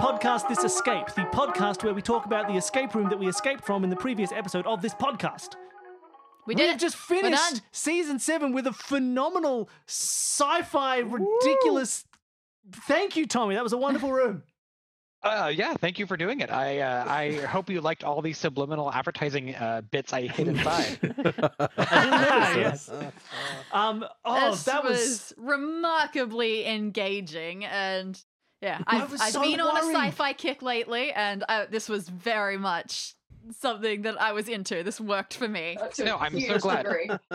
Welcome to Podcast This Escape, the podcast where we talk about the escape room that we escaped from in the previous episode of this podcast. We did We've it. just finished season seven with a phenomenal sci-fi, ridiculous. Thank you, Tommy. That was a wonderful room. Uh, yeah, thank you for doing it. I uh, I hope you liked all these subliminal advertising uh, bits I hid inside. yes. Um. Oh, this that was. was remarkably engaging and yeah, I've, I've so been on a sci-fi kick lately, and uh, this was very much something that I was into. This worked for me. To No, a I'm so glad.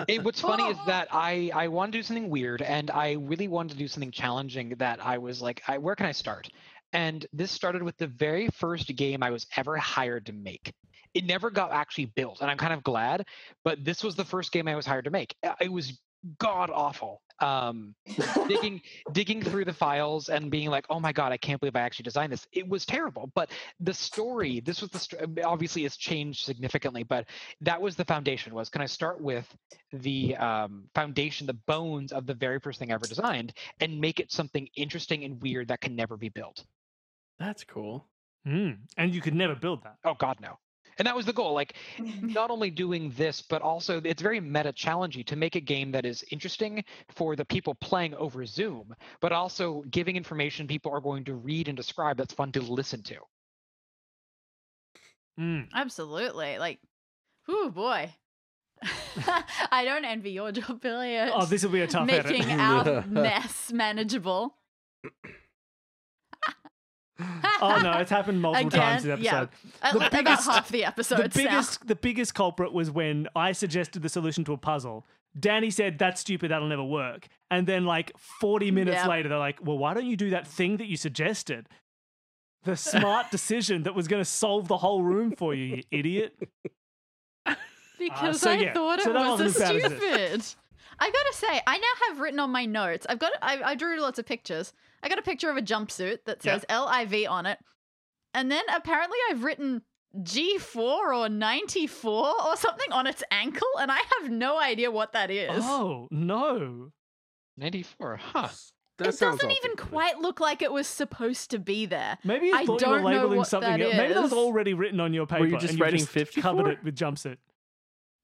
It, what's funny is that I I wanted to do something weird, and I really wanted to do something challenging. That I was like, I, where can I start? And this started with the very first game I was ever hired to make. It never got actually built, and I'm kind of glad. But this was the first game I was hired to make. Uh, It was god awful. Um, digging digging through the files and being like, oh my god, I can't believe I actually designed this. It was terrible. But the story, this was the st- obviously it's changed significantly, but that was the foundation. Was can I start with the um, foundation, the bones of the very first thing I ever designed, and make it something interesting and weird that can never be built? That's cool. Mm, and you could never build that. Oh God, no. And that was the goal. Like not only doing this, but also it's very meta challenging to make a game that is interesting for the people playing over Zoom, but also giving information people are going to read and describe that's fun to listen to. Mm. Absolutely, like, oh boy. I don't envy your job, Billy. Oh, this will be a tough edit. making our mess manageable. Oh no, it's happened multiple times in the Again, yeah. episode. At The biggest- about half the the episodes now. the biggest culprit was when I suggested the solution to a puzzle. Danny said that's stupid, that'll never work. And then like 40 minutes later they're like, "Well, why don't you do that thing that you suggested?" The smart decision that was going to solve the whole room for you, you idiot. Because so I yeah, thought so it was a wasn't as bad as stupid. I gotta say, I now have written on my notes. I've got, I, I drew lots of pictures. I got a picture of a jumpsuit that Yeah. says LIV on it, and then apparently I've written G4 or 94 or something on its ankle, and I have no idea what that is. Oh, no. 94, huh? That it doesn't even stupid. quite look like it was supposed to be there. Maybe you I thought you were labeling something that else. Maybe that was already written on your paper. you just and you writing just 54? covered it with jumpsuit.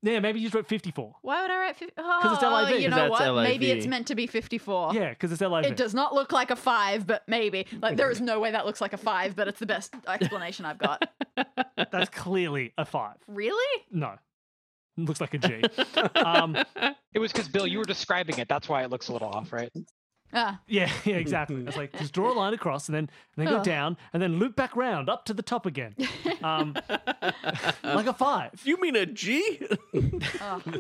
Yeah, maybe you just wrote 54. Why would I write 50? Because it's LIV. You know that's what? Maybe it's meant to be 54. Yeah, because it's LIV. It does not look like a five, but maybe. Like there is no way that looks like a five, but it's the best explanation I've got. That's clearly a five. really? No. It looks like a G. um, It was because Bill, you were describing it. That's why it looks a little off, right? Ah, yeah, yeah, exactly. It's like just draw a line across and then and then go Oh. down and then loop back round up to the top again. Um, like a five. you mean a G? oh.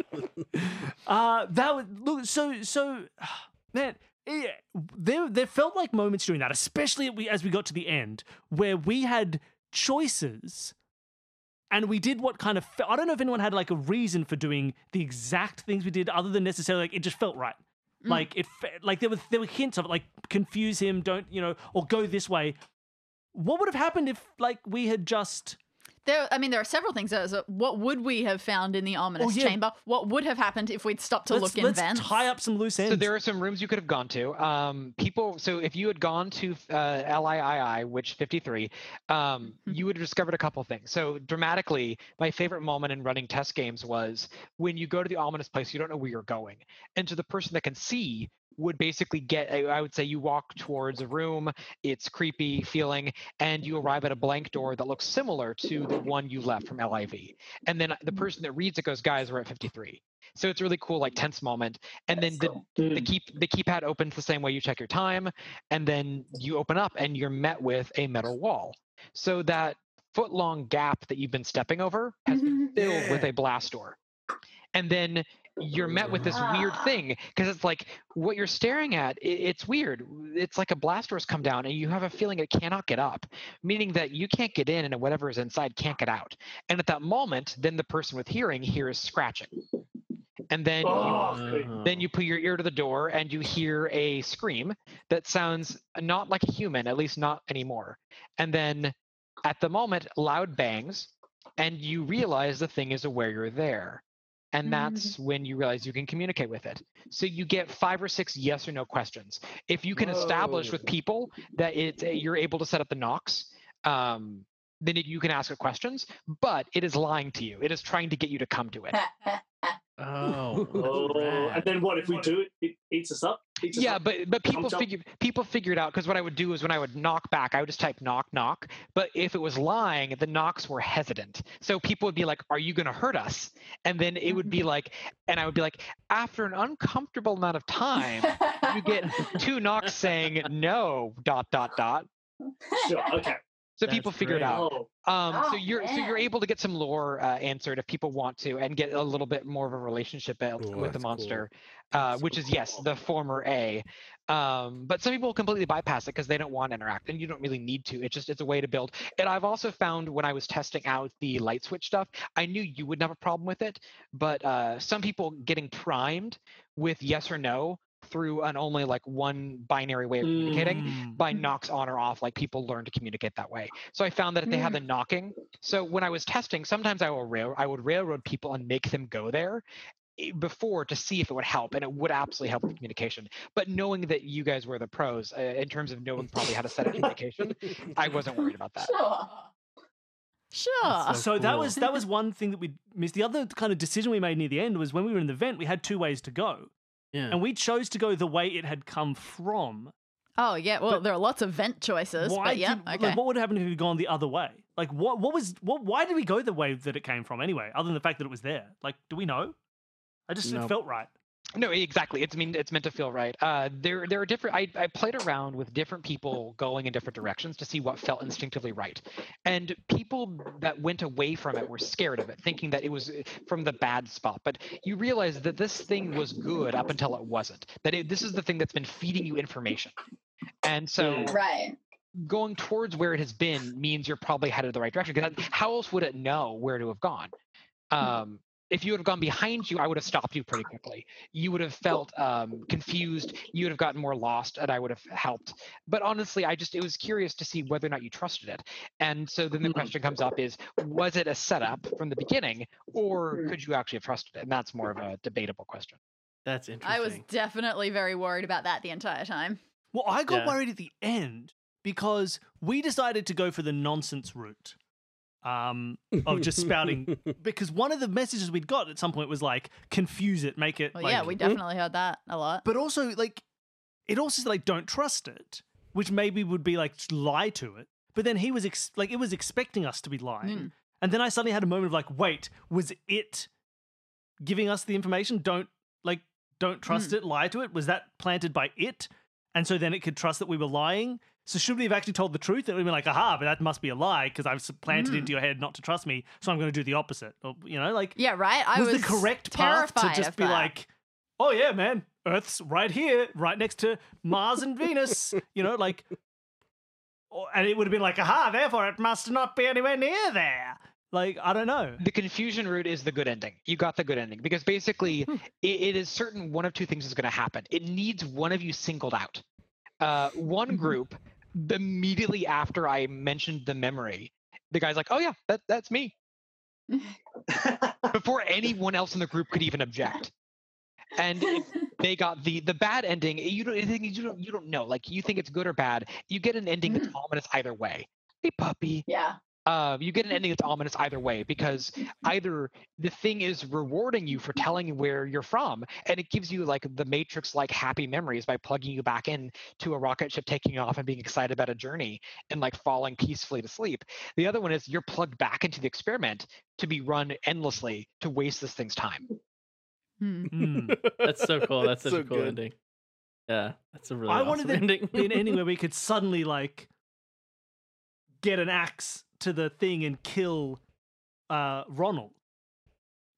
Uh, that was look so so man. eh, there there felt like moments during that, especially we, as we got to the end, where we had choices, and we did what kind of fe- I don't know if anyone had like a reason for doing the exact things we did, other than necessarily like it just felt right. Mm. Like it, like there were there were hints of it, like confuse him, don't you know, or go this way. What would have happened if like we had just There, I mean, there are several things. There's a, what would we have found in the ominous Oh, yeah. chamber? What would have happened if we'd stopped to let's, look in let's vents? tie up some loose ends? So there are some rooms you could have gone to. Um, people. So if you had gone to uh, LIII, which 53, um, you would have discovered a couple things. So dramatically, my favorite moment in running test games was when you go to the ominous place, you don't know where you're going, and to the person that can see would basically get I would say you walk towards a room, it's creepy feeling, and you arrive at a blank door that looks similar to the one you left from LIV. And then uh, the mm. person that reads it goes, guys, we're at 53. So it's a really cool, like tense moment. And then the, the mm. keep the keypad opens the same way you check your time, and then you open up and you're met with a metal wall. So that foot long gap that you've been stepping over has been mm-hmm. filled with a blast door. And then you're met with this weird thing because it's like what you're staring at i it's weird it's like a blast door's come down and you have a feeling it cannot get up meaning that you can't get in and whatever is inside can't get out and at that moment then the person with hearing hears scratching and then you Uh-huh. then you put your ear to the door and you hear a scream that sounds not like a human, at least not anymore. And then at the moment, loud bangs, and you realize the thing is aware you're there. And that's when you realize you can communicate with it. So you get five or six yes or no questions. If you can establish with people that it you're able to set up the knocks, um, then it, you can ask it questions. But it is lying to you. It is trying to get you to come to it. Oh, Oh, and then what if we do it? It eats us up. Eats us Yeah, up? but but people Thumbs up. figure people figured out because what I would do is when I would knock back, I would just type knock knock. But if it was lying, the knocks were hesitant. So people would be like, "Are you going to hurt us?" And then it would be mm-hmm. like, and I would be like, after an uncomfortable amount of time, you get two knocks saying no dot dot dot. sure. Okay. So That's people figure it great. out. Oh, Um, so Oh, you're so you're able to get some lore uh, answered if people want to, and get a little bit more of a relationship built with the that's cool. monster, uh, which so is yes, the former A. Um, but some people completely bypass it because they don't want to interact, and you don't really need to. It's just it's a way to build. And I've also found when I was testing out the light switch stuff, I knew you wouldn't have a problem with it, but uh, some people getting primed with yes or no through an only like one binary way of communicating Mm. by knocks on or off like people learn to communicate that way so i found that if they had the knocking so when i was testing sometimes i will rail i would railroad people and make them go there eh, before to see if it would help and it would absolutely help with communication but knowing that you guys were the pros uh, in terms of knowing probably how to set up communication i wasn't worried about that Sure. Sure. That's So that was that was one thing that we missed. The other kind of decision we made near the end was when we were in the vent, we had two ways to go, yeah. and we chose to go the way it had come from. Oh yeah. Well, But there are lots of vent choices, Why but yeah. did, okay. like, what would happen if we'd gone the other way? Like, what what was what? Why did we go the way that it came from anyway? Other than the fact that it was there, like, do we know? I just it Nope. felt right. No, exactly. It's mean it's meant to feel right. Uh, there there are different. I, I played around with different people going in different directions to see what felt instinctively right, and people that went away from it were scared of it, thinking that it was uh, from the bad spot. But you realize that this thing was good up until it wasn't. That it, this is the thing that's been feeding you information, and so right. going towards where it has been means you're probably headed the right direction. Because how else would it know where to have gone? Um, if you would have gone behind you, I would have stopped you pretty quickly. You would have felt um, confused. You would have gotten more lost, and I would have helped. But honestly, I just it was curious to see whether or not you trusted it. And so then the Mhm. question comes up: Is was it a setup from the beginning, or Mm. could you actually have trusted it? And that's more of a debatable question. That's interesting. I was definitely very worried about that the entire time. Well, I got Yeah. worried at the end because we decided to go for the nonsense route um, of just spouting. because one of the messages we'd got at some point was like, confuse it, make it. Well, like, yeah, we definitely heard that a lot. But also, like, it also said, like, don't trust it, which maybe would be like, lie to it. But then he was, ex- like, it was expecting us to be lying. Mm. And then I suddenly had a moment of like, wait, was it giving us the information? Don't, like, don't trust it, lie to it? Was that planted by it? And so then it could trust that we were lying? So should we have actually told the truth? It would be like, aha, but that must be a lie because I've planted Mm. into your head not to trust me. So I'm going to do the opposite. Or, you know, like, Yeah, right. I was, was the correct path to just be that. like, oh yeah, man, Earth's right here, right next to Mars and Venus. You know, like, or- and it would have been like, aha, therefore it must not be anywhere near there. Like, I don't know. the confusion route is the good ending. You got the good ending because basically Hmm. it, it is certain one of two things is going to happen. It needs one of you singled out. Uh, one Mhm. group immediately after I mentioned the memory, the guy's like, "Oh yeah, that that's me," before anyone else in the group could even object. And they got the the bad ending. You don't you you don't you don't know. Like you think it's good or bad. You get an ending that's ominous either way. Hey puppy yeah. Uh, you get an ending that's ominous either way because either the thing is rewarding you for telling you where you're from and it gives you like the matrix like happy memories by plugging you back in to a rocket ship taking off and being excited about a journey and like falling peacefully to sleep the other one is you're plugged back into the experiment to be run endlessly to waste this thing's time. Hmm. that's so cool. That's such So a cool good. ending. Yeah, that's a really I awesome wanted there ending. to be an ending where we could suddenly like get an axe to the thing and kill uh Ronald.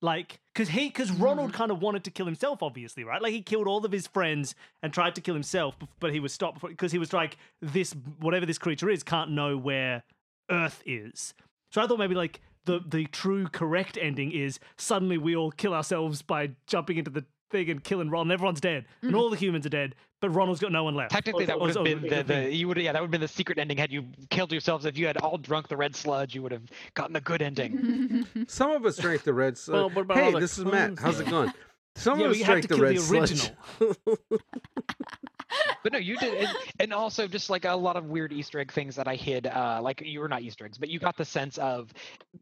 Like, cause he, cause Ronald kind of wanted to kill himself, obviously, right? Like he killed all of his friends and tried to kill himself, but he was stopped because he was like, this, whatever this creature is, can't know where Earth is. So I thought maybe like the the true correct ending is suddenly we all kill ourselves by jumping into the thing and killing Ron. Everyone's dead, and Mhm. all the humans are dead, but Ronald's got no one left. Technically, that would have been the, the you would yeah that would have been the secret ending had you killed yourselves. If you had all drunk the red sludge, you would have gotten the good ending. Some of us drank the red sludge. Well, what about all hey, this is Matt. How's it going? Some Yeah, of us you drank to the red the sludge. But no, you did, and, and also just like a lot of weird Easter egg things that I hid. Uh, like you were not Easter eggs, but you got the sense of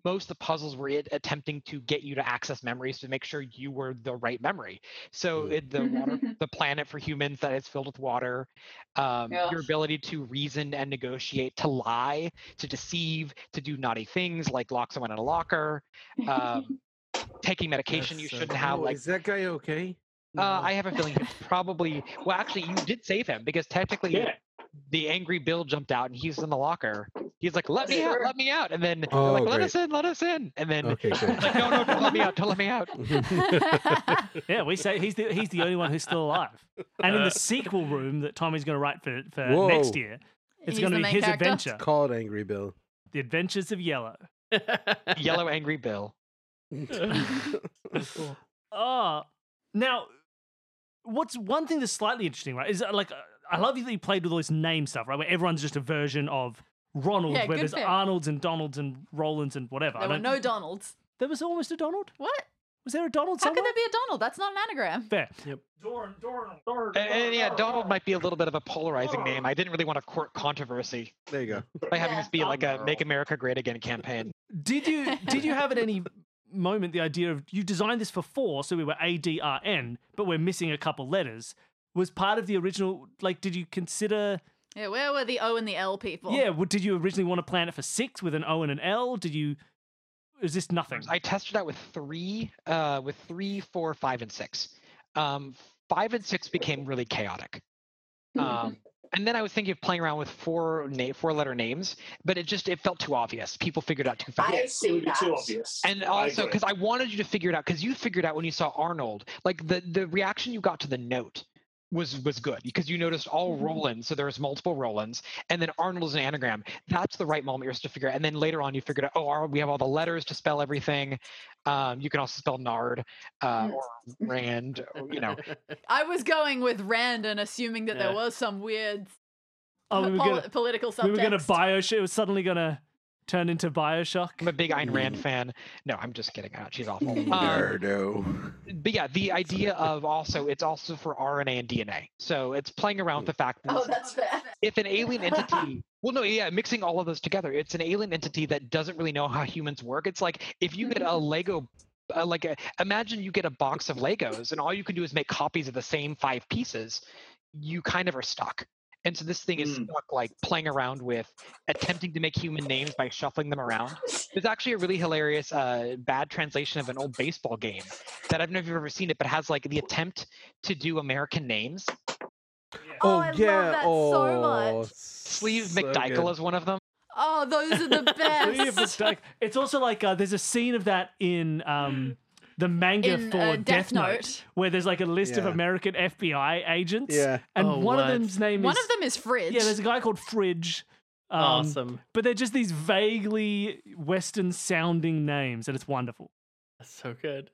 most of the puzzles were it attempting to get you to access memories to make sure you were the right memory. So Mm. it, the water, the planet for humans that is filled with water, um, Yeah. your ability to reason and negotiate, to lie, to deceive, to do naughty things like lock someone in a locker, um, taking medication you That's so shouldn't have. Like is that guy okay? Uh, I have a feeling he's probably. Well, actually, you did save him because technically, Yeah. the angry Bill jumped out and he's in the locker. He's like, "Let me out, let me out!" And then Oh, like, "Let great. us in, let us in!" And then Okay, like, "No, no, don't let me out, don't let me out." Yeah, we say he's the he's the only one who's still alive. And in the sequel room that Tommy's going to write for for next year, it's going to be his character? adventure, Call it Angry Bill. the Adventures of Yellow. Yellow angry Bill. cool. Oh, now, what's one thing that's slightly interesting, right? Is like uh, I love you that you played with all this name stuff, right? Where everyone's just a version of Ronald, Yeah, where there's bit. Arnold's and Donalds and Rolands and whatever. I there were don't- no Donalds. There was almost a Donald. What? Was there a Donald How somewhere? could there be a Donald? That's not an anagram. Fair. Doran, Doran, Doran. And, and yeah, Donald might be a little bit of a polarizing name. I didn't really want to court controversy There you go. by having Yeah. this be like a "Make America Great Again" campaign. Did you did you have at any moment the idea of you designed this for four, so we were A D R N, but we're missing a couple letters? Was part of the original like? Did you consider? Yeah, where were the O and the L people? Yeah, well, did you originally want to plan it for six with an O and an L? Did you? Is this nothing? I tested out with three, uh, with three, four, five, and six. Um, five and six became really chaotic. Um, and then I was thinking of playing around with four na- four letter names, but it just it felt too obvious. People figured it out too fast. I Yes, it see would be too obvious. And also agree. because I wanted you to figure it out because you figured out when you saw Arnold, like the the reaction you got to the note was was good because you noticed all Mhm. Rolands, so there's multiple Rolands, and then Arnold is an anagram. That's the right moment you're supposed to figure out. And then later on, you figured out, oh, our- we have all the letters to spell everything. Um, you can also spell Nard uh, Mm. or Rand, or, you know. I was going with Rand and assuming that there was some weird oh, we were poli- gonna political we were gonna subtext. Bioshock. It was suddenly gonna turn into Bioshock. I'm a big Ayn Rand Mm. fan. No, I'm just kidding. Uh, she's awful. Um, Nerdo. but yeah, the idea of also it's also for RNA and DNA. So it's playing around with the fact that Oh, that's fair. if an alien entity well no yeah mixing all of those together it's an alien entity that doesn't really know how humans work it's like if you get a lego uh, like a, imagine you get a box of legos and all you can do is make copies of the same five pieces you kind of are stuck and so this thing is Mm. stuck like playing around with attempting to make human names by shuffling them around there's actually a really hilarious uh, bad translation of an old baseball game that i don't know if you've ever seen it but has like the attempt to do american names Oh, I love that so much. sleeve so mcdykel good. is one of them Oh, those are the best. it back. It's also like uh, there's a scene of that in um, the manga In, for uh, Death, Death Note, Note. where there's like a list of American FBI agents. Yeah. and Oh, one of them's name One is of them is Fridge. yeah. There's a guy called Fridge. Um, awesome. But they're just these vaguely Western sounding names, and it's wonderful. That's so good.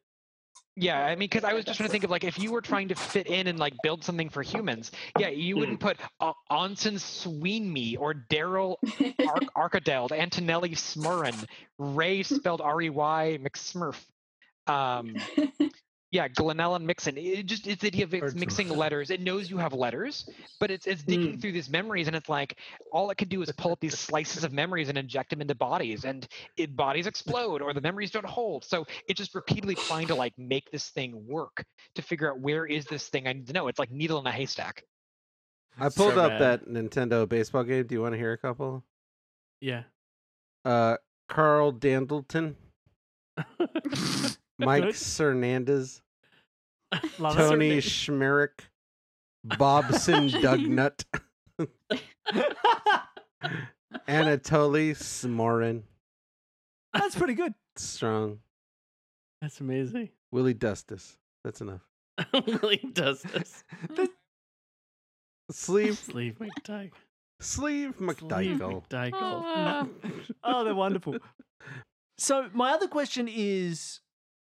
Yeah, I mean, because I was just trying to think of like if you were trying to fit in and like build something for humans, yeah, you wouldn't put uh, Onsen Sweenme or Daryl Ar- Arkadeld, Antonelli Smurrin, Ray spelled R E Y McSmurf. Um, yeah, Glenallen Mixon. It just it's the idea of it's mixing letters. It knows you have letters, but it's it's digging through these memories, and it's like all it can do is pull up these slices of memories and inject them into bodies, and it bodies explode or the memories don't hold. So it's just repeatedly trying to like make this thing work to figure out where is this thing I need to know. It's like needle in a haystack. I pulled So up bad. that Nintendo baseball game. Do you want to hear a couple? Yeah. Uh, Karl Dandleton, Mike Good. Sernandez, Tony Smehrik, Bobson Dugnutt, Anatoli Smorin, That's pretty good. Strong, That's amazing. Willie Dustice. That's enough. Willie Dustice. this. Sleeve, Sleeve McDyke. Sleeve Sleve McDichael. McDyke. Ah. oh, they're wonderful. So my other question is,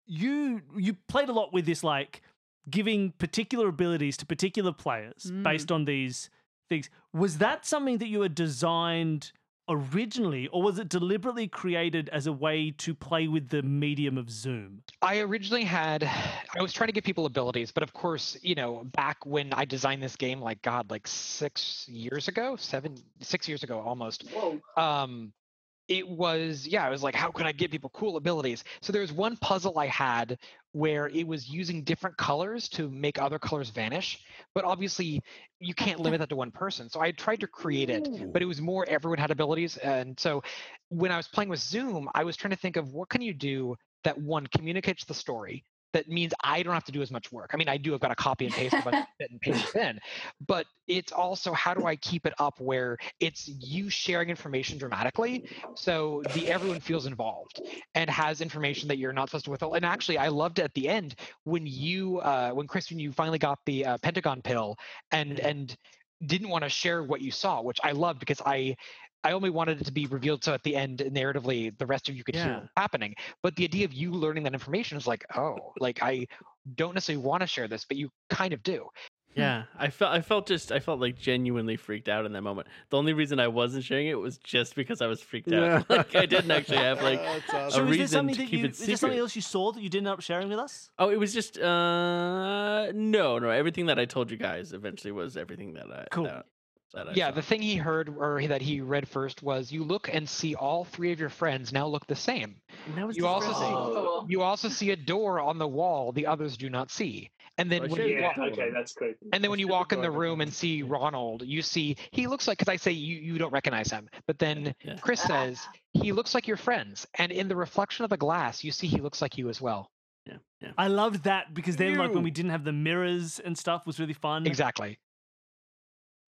you you played a lot with this like giving particular abilities to particular players Mm. based on these things. Was that something that you had designed originally, or was it deliberately created as a way to play with the medium of Zoom? I originally had, I was trying to give people abilities, but of course, you know, back when I designed this game, like God, like six years ago, seven, six years ago almost, Whoa. um, it was, yeah, it was like, how can I give people cool abilities? So there was one puzzle I had where it was using different colors to make other colors vanish, but obviously you can't limit that to one person. So I tried to create it, but it was more everyone had abilities. And so when I was playing with Zoom, I was trying to think of what can you do that one communicates the story that means I don't have to do as much work. I mean, I do. I've got to copy and paste a bunch of and paste it in, but it's also how do I keep it up where it's you sharing information dramatically, so the everyone feels involved and has information that you're not supposed to withhold. And actually, I loved it at the end when you, uh, when Chris, when you finally got the uh, Pentagon pill and and didn't want to share what you saw, which I loved because I I only wanted it to be revealed so at the end narratively the rest of you could hear Yeah. what's happening. But the idea of you learning that information is like, oh, like I don't necessarily want to share this, but you kind of do. Yeah, I felt I felt just I felt like genuinely freaked out in that moment. The only reason I wasn't sharing it was just because I was freaked out. like I didn't actually have like That's a awesome. So is reason to that keep you, it is there something secret. else you saw that you didn't end up sharing with us? Oh, it was just uh no, no. Everything that I told you guys eventually was everything that I Cool. that, that I yeah, saw. the thing he heard or that he read first was you look and see all three of your friends now look the same. That was You also see Oh. you also see a door on the wall the others do not see. And then I when you Yeah, walk, okay, that's great. and then when you walk in the room and see Ronald, you see he looks like because I say you you don't recognize him, but then Yeah. Chris says he looks like your friends, and in the reflection of the glass, you see he looks like you as well. Yeah, yeah. I loved that because then, like, when we didn't have the mirrors and stuff, was really fun. Exactly.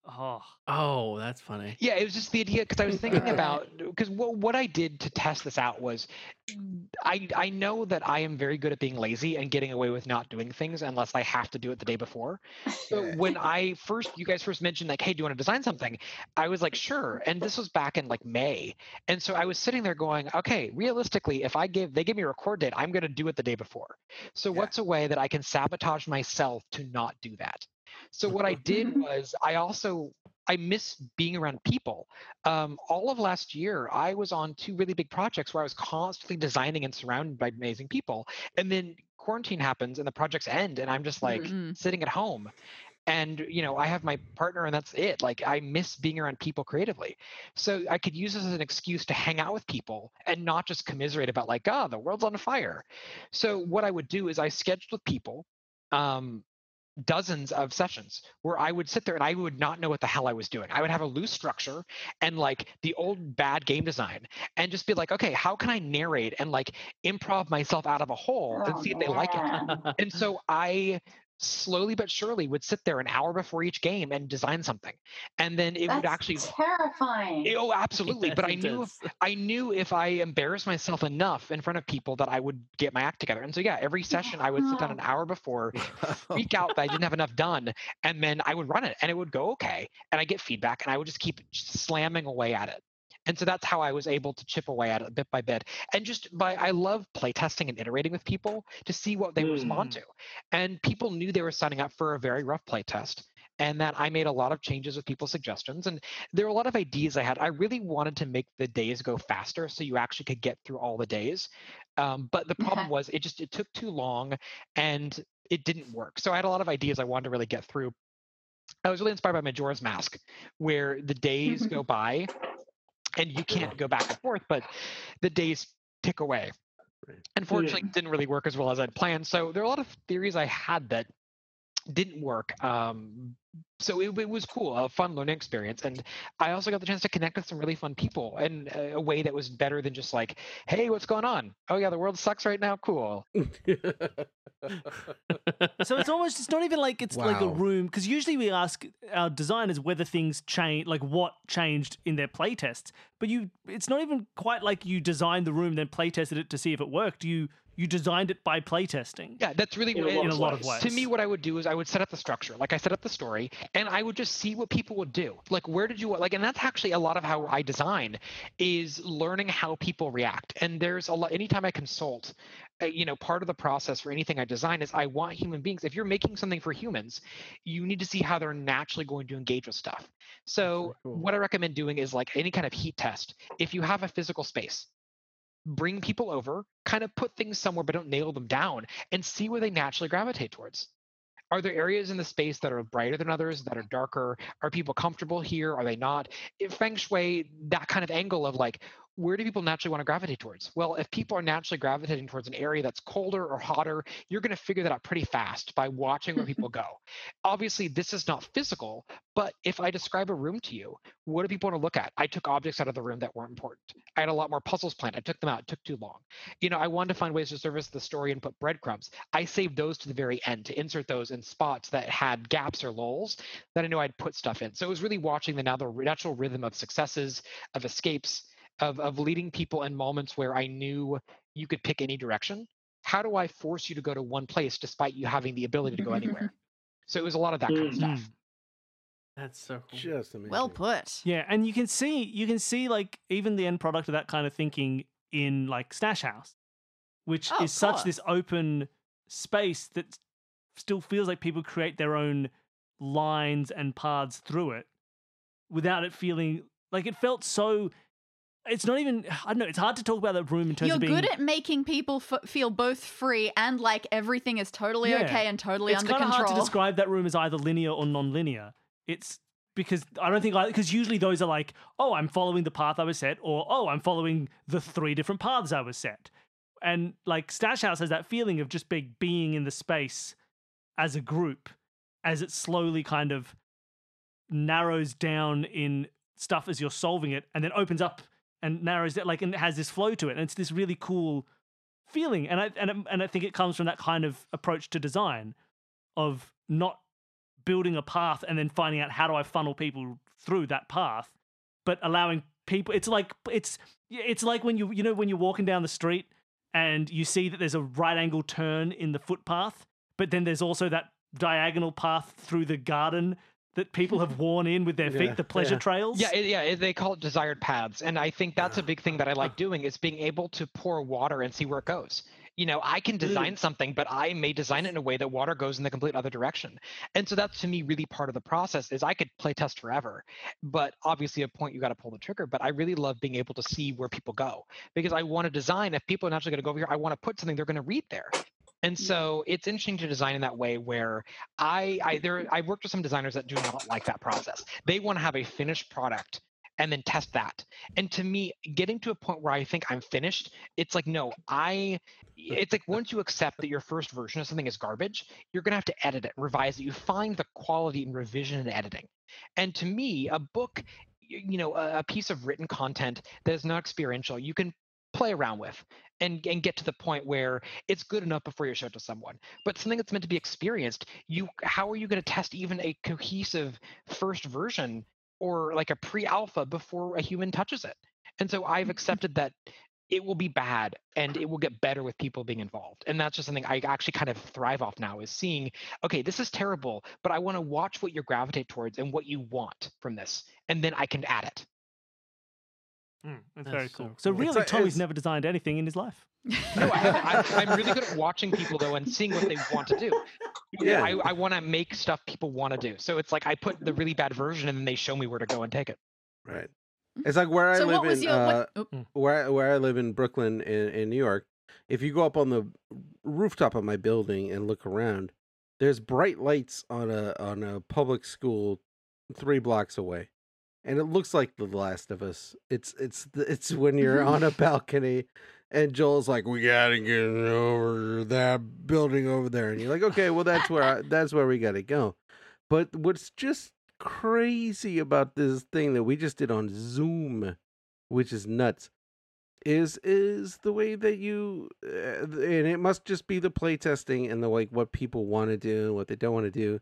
Oh, Oh, that's funny. Yeah, it was just the idea because I was thinking about because what what I did to test this out was mm, I I know that I am very good at being lazy and getting away with not doing things unless I have to do it the day before. So when I first you guys first mentioned like, hey, do you want to design something? I was like, sure. And this was back in like May. And so I was sitting there going, okay, realistically, if I give they give me a record date, I'm gonna do it the day before. So Yeah. what's a way that I can sabotage myself to not do that? So what I did was I also I miss being around people. Um, all of last year, I was on two really big projects where I was constantly designing and surrounded by amazing people. And then quarantine happens and the projects end, and I'm just like Mhm. sitting at home. And you know, I have my partner, and that's it. Like I miss being around people creatively. So I could use this as an excuse to hang out with people and not just commiserate about like, oh, the world's on fire. So what I would do is I scheduled with people. Um, dozens of sessions where I would sit there and I would not know what the hell I was doing. I would have a loose structure and like the old bad game design and just be like, okay, how can I narrate and like improv myself out of a hole and oh, see if they like it? And so I slowly but surely would sit there an hour before each game and design something. And then it would That's actually terrifying. Oh, absolutely. Yes, but I knew is. I knew if I embarrassed myself enough in front of people that I would get my act together. And so yeah, every session I would sit down an hour before, freak out that I didn't have enough done, and then I would run it and it would go okay. And I get feedback and I would just keep slamming away at it. And so that's how I was able to chip away at it bit by bit. And just by I love playtesting and iterating with people to see what they respond Mm. to. And people knew they were signing up for a very rough playtest. And that I made a lot of changes with people's suggestions. And there were a lot of ideas I had. I really wanted to make the days go faster so you actually could get through all the days. Um, but the problem was it just it took too long and it didn't work. So I had a lot of ideas I wanted to really get through. I was really inspired by Majora's Mask, where the days go by and you can't go back and forth, but the days tick away. Unfortunately, it didn't really work as well as I'd planned. So there are a lot of theories I had that didn't work. Um, so it, it was cool, a fun learning experience, and I also got the chance to connect with some really fun people in a, way that was better than just like, "Hey, what's going on? Oh yeah, the world sucks right now. Cool." so it's almost it's not even like it's like a room because usually we ask our designers whether things change like what changed in their playtests but you it's not even quite like you designed the room then playtested it to see if it worked you you designed it by playtesting. Yeah, that's really In a lot in of a lot of ways. ways. to me what i would do is i would set up the structure like i set up the story and i would just see what people would do like where did you like and that's actually a lot of how i design is learning how people react and there's a lot anytime i consult uh, you know part of the process for anything i design is i want human beings if you're making something for humans you need to see how they're naturally going to engage with stuff so cool. what i recommend doing is like any kind of heat test if you have a physical space bring people over kind of put things somewhere but don't nail them down and see where they naturally gravitate towards. Are there areas in the space that are brighter than others that are darker? Are people comfortable here? Are they not? If feng shui that kind of angle of like where do people naturally want to gravitate towards? Well if people are naturally gravitating towards an area that's colder or hotter you're going to figure that out pretty fast by watching where people go. Obviously this is not physical but if i describe a room to you what do people want to look at? I took objects out of the room that weren't important. I had a lot more puzzles planned. I took them out. It took too long. You know i wanted to find ways to service the story and put breadcrumbs. I saved those to the very end to insert those in spots that had gaps or lulls that I knew I'd put stuff in. So it was really watching the the natural rhythm of successes, of escapes, of of leading people in moments where I knew you could pick any direction. How do I force you to go to one place despite you having the ability to go anywhere? so it was a lot of that kind of stuff. Mm. That's so cool. Just amazing. well put. Yeah, and you can see you can see like even the end product of that kind of thinking in like Stash House, which Oh, is such this open space that still feels like people create their own lines and paths through it without it feeling like it felt so it's not even I don't know, it's hard to talk about that room in terms of. You're of being good at making people f- feel both free and like everything is totally Yeah. okay and totally it's under kind of control. hard to describe that room as either linear or non-linear. It's because I don't think because usually those are like, oh, I'm following the path I was set, or oh, I'm following the three different paths I was set, and like Stash House has that feeling of just being being in the space as a group, as it slowly kind of narrows down in stuff as you're solving it, and then opens up and narrows it like and it has this flow to it, and it's this really cool feeling, and I and and I think it comes from that kind of approach to design of not building a path and then finding out how do I funnel people through that path, but allowing people. It's like it's it's like when you you know when you're walking down the street and you see that there's a right angle turn in the footpath, but then there's also that diagonal path through the garden that people have worn in with their feet, Yeah, the pleasure yeah. trails. Yeah, it, yeah, they call it desired paths, and I think that's a big thing that I like doing is being able to pour water and see where it goes. You know, I Mm. can design something, but I may design it in a way that water goes in the complete other direction. And so that's to me really part of the process is I could play test forever, but obviously at a point you got to pull the trigger. But I really love being able to see where people go because I want to design. If people are naturally going to go over here, I want to put something they're going to read there. And so it's interesting to design in that way where I, I there I've worked with some designers that do not like that process. They want to have a finished product and then test that. And to me, getting to a point where I think I'm finished, it's like no, I it's like once you accept that your first version of something is garbage, you're gonna have to edit it, revise it. You find the quality in revision and editing. And to me, a book, you know, a, a piece of written content that is not experiential, you can play around with and, and get to the point where it's good enough before you show it to someone. But something that's meant to be experienced you how are you going to test even a cohesive first version or like a pre-alpha before a human touches it? And so i've mm-hmm. accepted that it will be bad and it will get better with people being involved. And that's just something i actually kind of thrive off now is seeing okay this is terrible but i want to watch what you gravitate towards and what you want from this and then i can add it Mm, that's That's very cool. cool. So It's really, like- Tommy's it's- never designed anything in his life. no I, am I'm really good at watching people though and seeing what they want to do Yeah. I, I want to make stuff people want to do. So it's like I put the really bad version and then they show me where to go and take it. Right. It's like where I live in your uh, what, oop, where I- where I live in Brooklyn in, in New York. If you go up on the rooftop of my building and look around, there's bright lights on a on a public school three blocks away, and it looks like The Last of Us. It's it's it's when you're on a balcony, and Joel's like, "We gotta get over that building over there," and you're like, "Okay, well that's where I, that's where we gotta go." But what's just crazy about this thing that we just did on Zoom, which is nuts, is is the way that you uh, and it must just be the playtesting and the like what people want to do and what they don't want to do.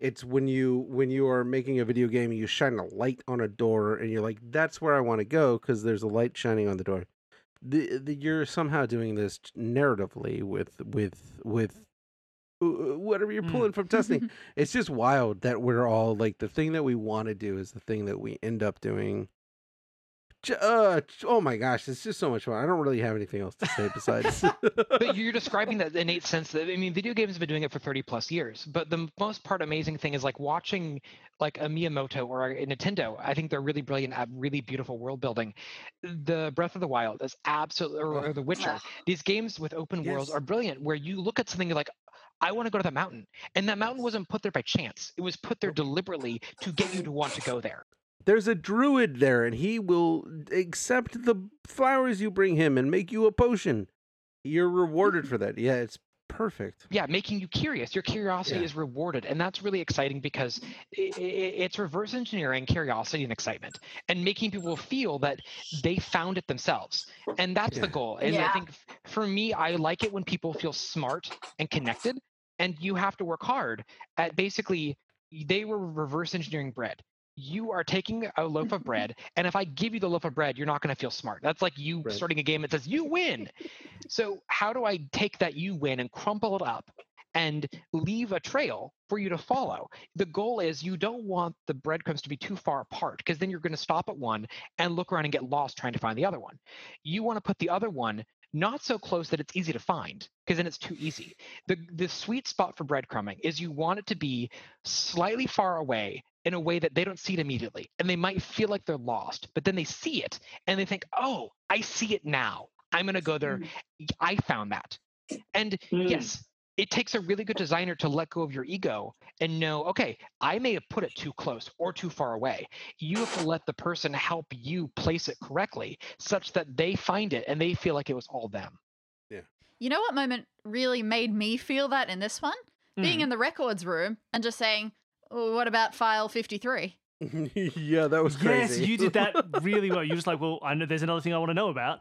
It's when you when you are making a video game and you shine a light on a door and you're like, that's where I want to go because there's a light shining on the door. the, the you're somehow doing this narratively with with with uh, whatever you're Mm. pulling from testing. it's just wild that we're all like the thing that we want to do is the thing that we end up doing. J- Uh, oh my gosh, it's just so much fun. I don't really have anything else to say besides. but you're describing that innate sense that I mean, video games have been doing it for 30 plus years. But the most part amazing thing is like watching like a Miyamoto or a Nintendo. I think they're really brilliant at really beautiful world building. The Breath of the Wild is absolutely, or, or The Witcher. These games with open worlds are brilliant, where you look at something you're like. I want to go to that mountain. And that mountain wasn't put there by chance. It was put there deliberately to get you to want to go there. There's a druid there, and he will accept the flowers you bring him and make you a potion. You're rewarded mm-hmm. for that. Yeah, it's perfect. yeah making you curious your curiosity Yeah. is rewarded and that's really exciting because i i it's reverse engineering curiosity and excitement and making people feel that they found it themselves and that's the goal and i think for me i like it when people feel smart and connected and you have to work hard at basically they were reverse engineering bread you are taking a loaf of bread and if i give you the loaf of bread you're not going to feel smart that's like you Right. starting a game that says you win so how do I take that you win and crumple it up and leave a trail for you to follow? The goal is you don't want the breadcrumbs to be too far apart because then you're going to stop at one and look around and get lost trying to find the other one. You want to put the other one not so close that it's easy to find because then it's too easy. The the sweet spot for breadcrumbing is you want it to be slightly far away in a way that they don't see it immediately and they might feel like they're lost, but then they see it and they think, "Oh, I see it now. I'm going to go there I found that. And Mm. yes, it takes a really good designer to let go of your ego and know, okay, I may have put it too close or too far away. You have to let the person help you place it correctly such that they find it and they feel like it was all them. You know what moment really made me feel that in this one? Being Mm. in the records room and just saying, oh, what about file 53? yeah, that was crazy. Yes, you did that really well. You were just like, well, I know there's another thing I want to know about.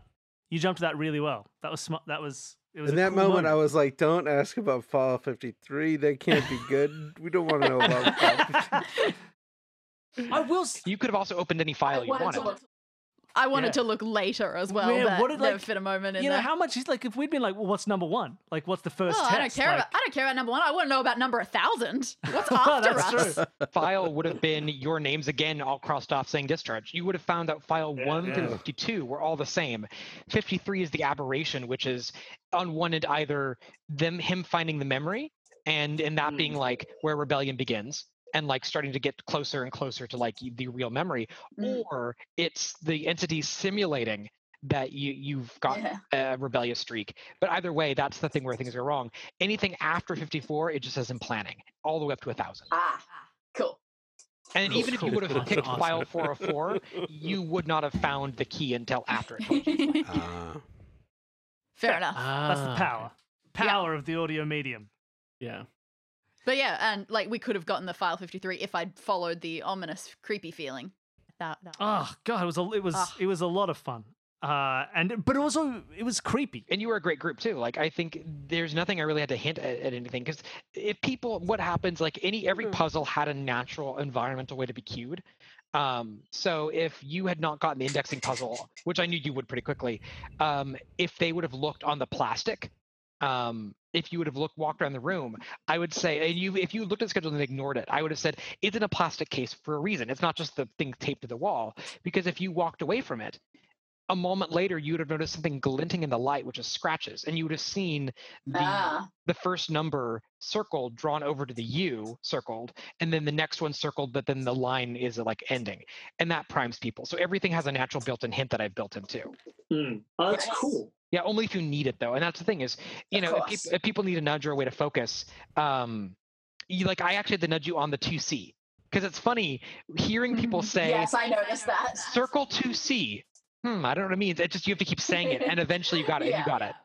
You jumped that really well. That was smart. That was it was In that cool moment, I was like, "Don't ask about Fall 53. That can't be good. We don't want to know about Fall 53." I will. s- You could have also opened any file you wanted. I wanted Yeah. to look later as well. Yeah, but what did, never like, fit a moment in You know there. how much is like if we'd been like, well, what's number one? Like, what's the first oh, test? I don't care Like- about I don't care about number one. I want to know about number a thousand. What's after That's us? true. file would have been your names again, all crossed off saying discharge. You would have found out file Yeah, 1 through 52 were all the same. 53 is the aberration, which is on one end either them him finding the memory and and that hmm. being like where rebellion begins and like starting to get closer and closer to like the real memory Mm. or it's the entity simulating that you you've got Yeah. a rebellious streak but either way that's the thing where things go wrong anything after 54 it just says in planning all the way up to a thousand Ah, cool. and Cool, even if you would have Awesome, picked awesome. file 404, you would not have found the key until after it. Ah. Fair enough. That's the Ah, power. Yeah. Power of the audio medium. Yeah. But yeah, and like we could have gotten the file 53 if I'd followed the ominous, creepy feeling. That, that Oh god, it was a it was Ah. it was a lot of fun. Uh, and but also it was creepy. And you were a great group too. Like I think there's nothing I really had to hint at, at anything because if people, what happens? Like any every Hmm. puzzle had a natural environmental way to be cued. Um, so if you had not gotten the indexing puzzle, which I knew you would pretty quickly, um, if they would have looked on the plastic, um, if you would have looked walked around the room, I would say, and you if you looked at the schedule and ignored it, I would have said it's in a plastic case for a reason. It's not just the thing taped to the wall. Because if you walked away from it, a moment later you would have noticed something glinting in the light, which is scratches, and you would have seen the Ah, the first number circled drawn over to the U circled, and then the next one circled, but then the line is like ending, and that primes people. So everything has a natural built-in hint that I've built in too. Hmm. Oh, that's Yes. cool. Yeah, only if you need it though, and that's the thing is, you Of know, if, course. if people need a nudge or a way to focus, um, you like I actually had to nudge you on the two C because it's funny hearing people say yes, I noticed that. circle two C. Hmm, I don't know what it means. It just you have to keep saying it, and eventually you got it. Yeah. You got it.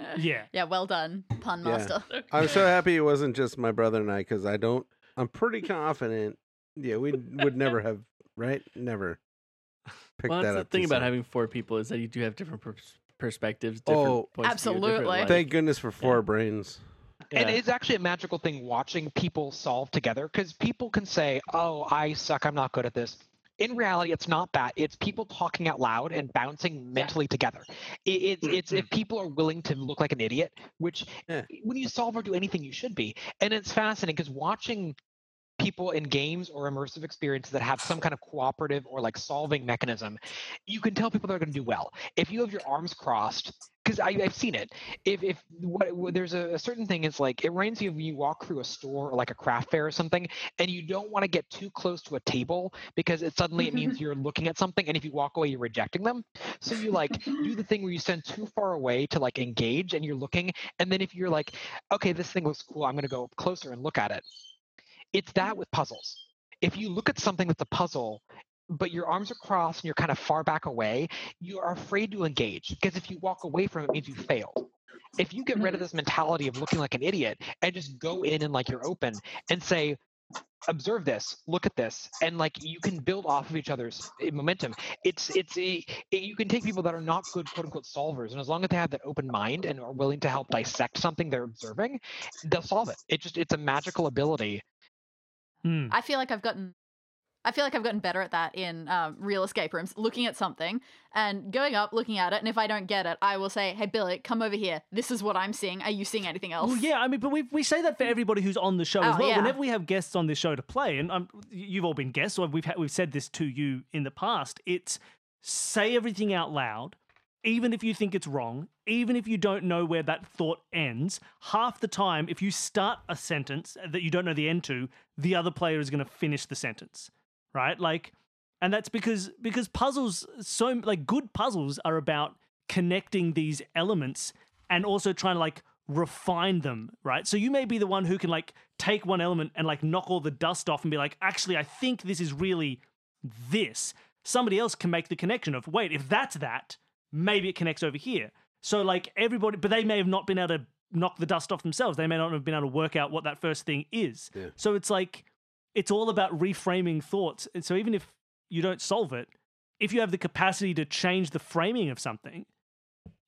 Uh, Yeah. yeah, well done, pun Yeah. master. I'm so happy it wasn't just my brother and I because I don't. I'm pretty confident. Yeah, we would never have right. Never picked Well, that that's the thing about having four people is that you do have different pers- perspectives, different Oh, points of view, Absolutely. Thank goodness for four brains. And it's actually a magical thing watching people solve together because people can say, "Oh, I suck. I'm not good at this." in reality, it's not that. It's people talking out loud and bouncing mentally together. It, it's it's if mm-hmm. people are willing to look like an idiot, which Yeah. when you solve or do anything, you should be. And it's fascinating because watching people in games or immersive experiences that have some kind of cooperative or like solving mechanism, you can tell people they're going to do well. If you have your arms crossed, because I've seen it. If if what, there's a, a certain thing it's like it reminds you of you walk through a store or like a craft fair or something, and you don't want to get too close to a table because it suddenly it means mm-hmm. you're looking at something, and if you walk away, you're rejecting them. So you like do the thing where you stand too far away to like engage, and you're looking, and then if you're like, okay, this thing looks cool, I'm going to go closer and look at it. It's that with puzzles. If you look at something that's a puzzle, but your arms are crossed and you're kind of far back away, you are afraid to engage because if you walk away from it, it means you failed. If you get rid of this mentality of looking like an idiot and just go in and like you're open and say, observe this, look at this, and like you can build off of each other's eh, momentum. It's it's a it- you can take people that are not good quote unquote solvers, and as long as they have that open mind and are willing to help dissect something they're observing, they'll solve it. It just it's a magical ability Hmm. I feel like I've gotten I feel like I've gotten better at that in um, real escape rooms, looking at something and going up, looking at it, and if I don't get it, I will say, "Hey, Billy, come over here. This is what I'm seeing. Are you seeing anything else?" Well, yeah, I mean, but we we say that for everybody who's on the show as Oh, well. yeah. Whenever we have guests on this show to play, and um, you've all been guests, so we've had, we've said this to you in the past. It's say everything out loud, even if you think it's wrong, even if you don't know where that thought ends. Half the time, if you start a sentence that you don't know the end to, the other player is going to finish the sentence, right? Like, and that's because because puzzles, so like good puzzles are about connecting these elements and also trying to like refine them, right? So you may be the one who can like take one element and like knock all the dust off and be like, actually, I think this is really this. Somebody else can make the connection of, wait, if that's that, maybe it connects over here. So like everybody, but they may have not been able to knock the dust off themselves. They may not have been able to work out what that first thing is. Yeah. So it's like, it's all about reframing thoughts. And so even if you don't solve it, if you have the capacity to change the framing of something,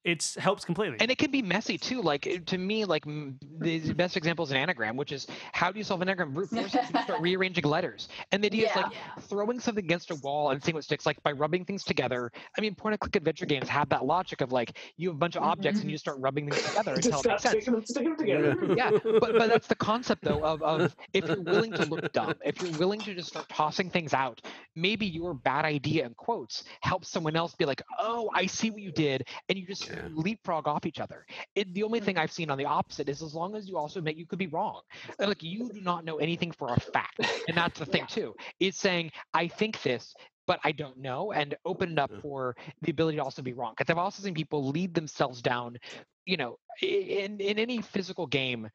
it helps completely. and it can be messy too like to me like the the best example is an anagram which is how do you solve an anagram brute force you start rearranging letters and the idea is like Yeah. throwing something against a wall and seeing what sticks like by rubbing things together i mean point and click adventure games have that logic of like you have a bunch of objects and you mm-hmm. start rubbing things together until it makes sense them, stick them together. yeah but but that's the concept though of, of if you're willing to look dumb if you're willing to just start tossing things out maybe your bad idea in quotes helps someone else be like oh i see what you did and you just Yeah. leapfrog off each other it, the only thing mm-hmm. i've seen on the opposite is as long as you also admit you could be wrong uh, like you do not know anything for a fact and that's the thing Yeah. too it's saying i think this but I don't know, and open it up Yeah. for the ability to also be wrong. Because I've also seen people lead themselves down, you know, in in any physical game,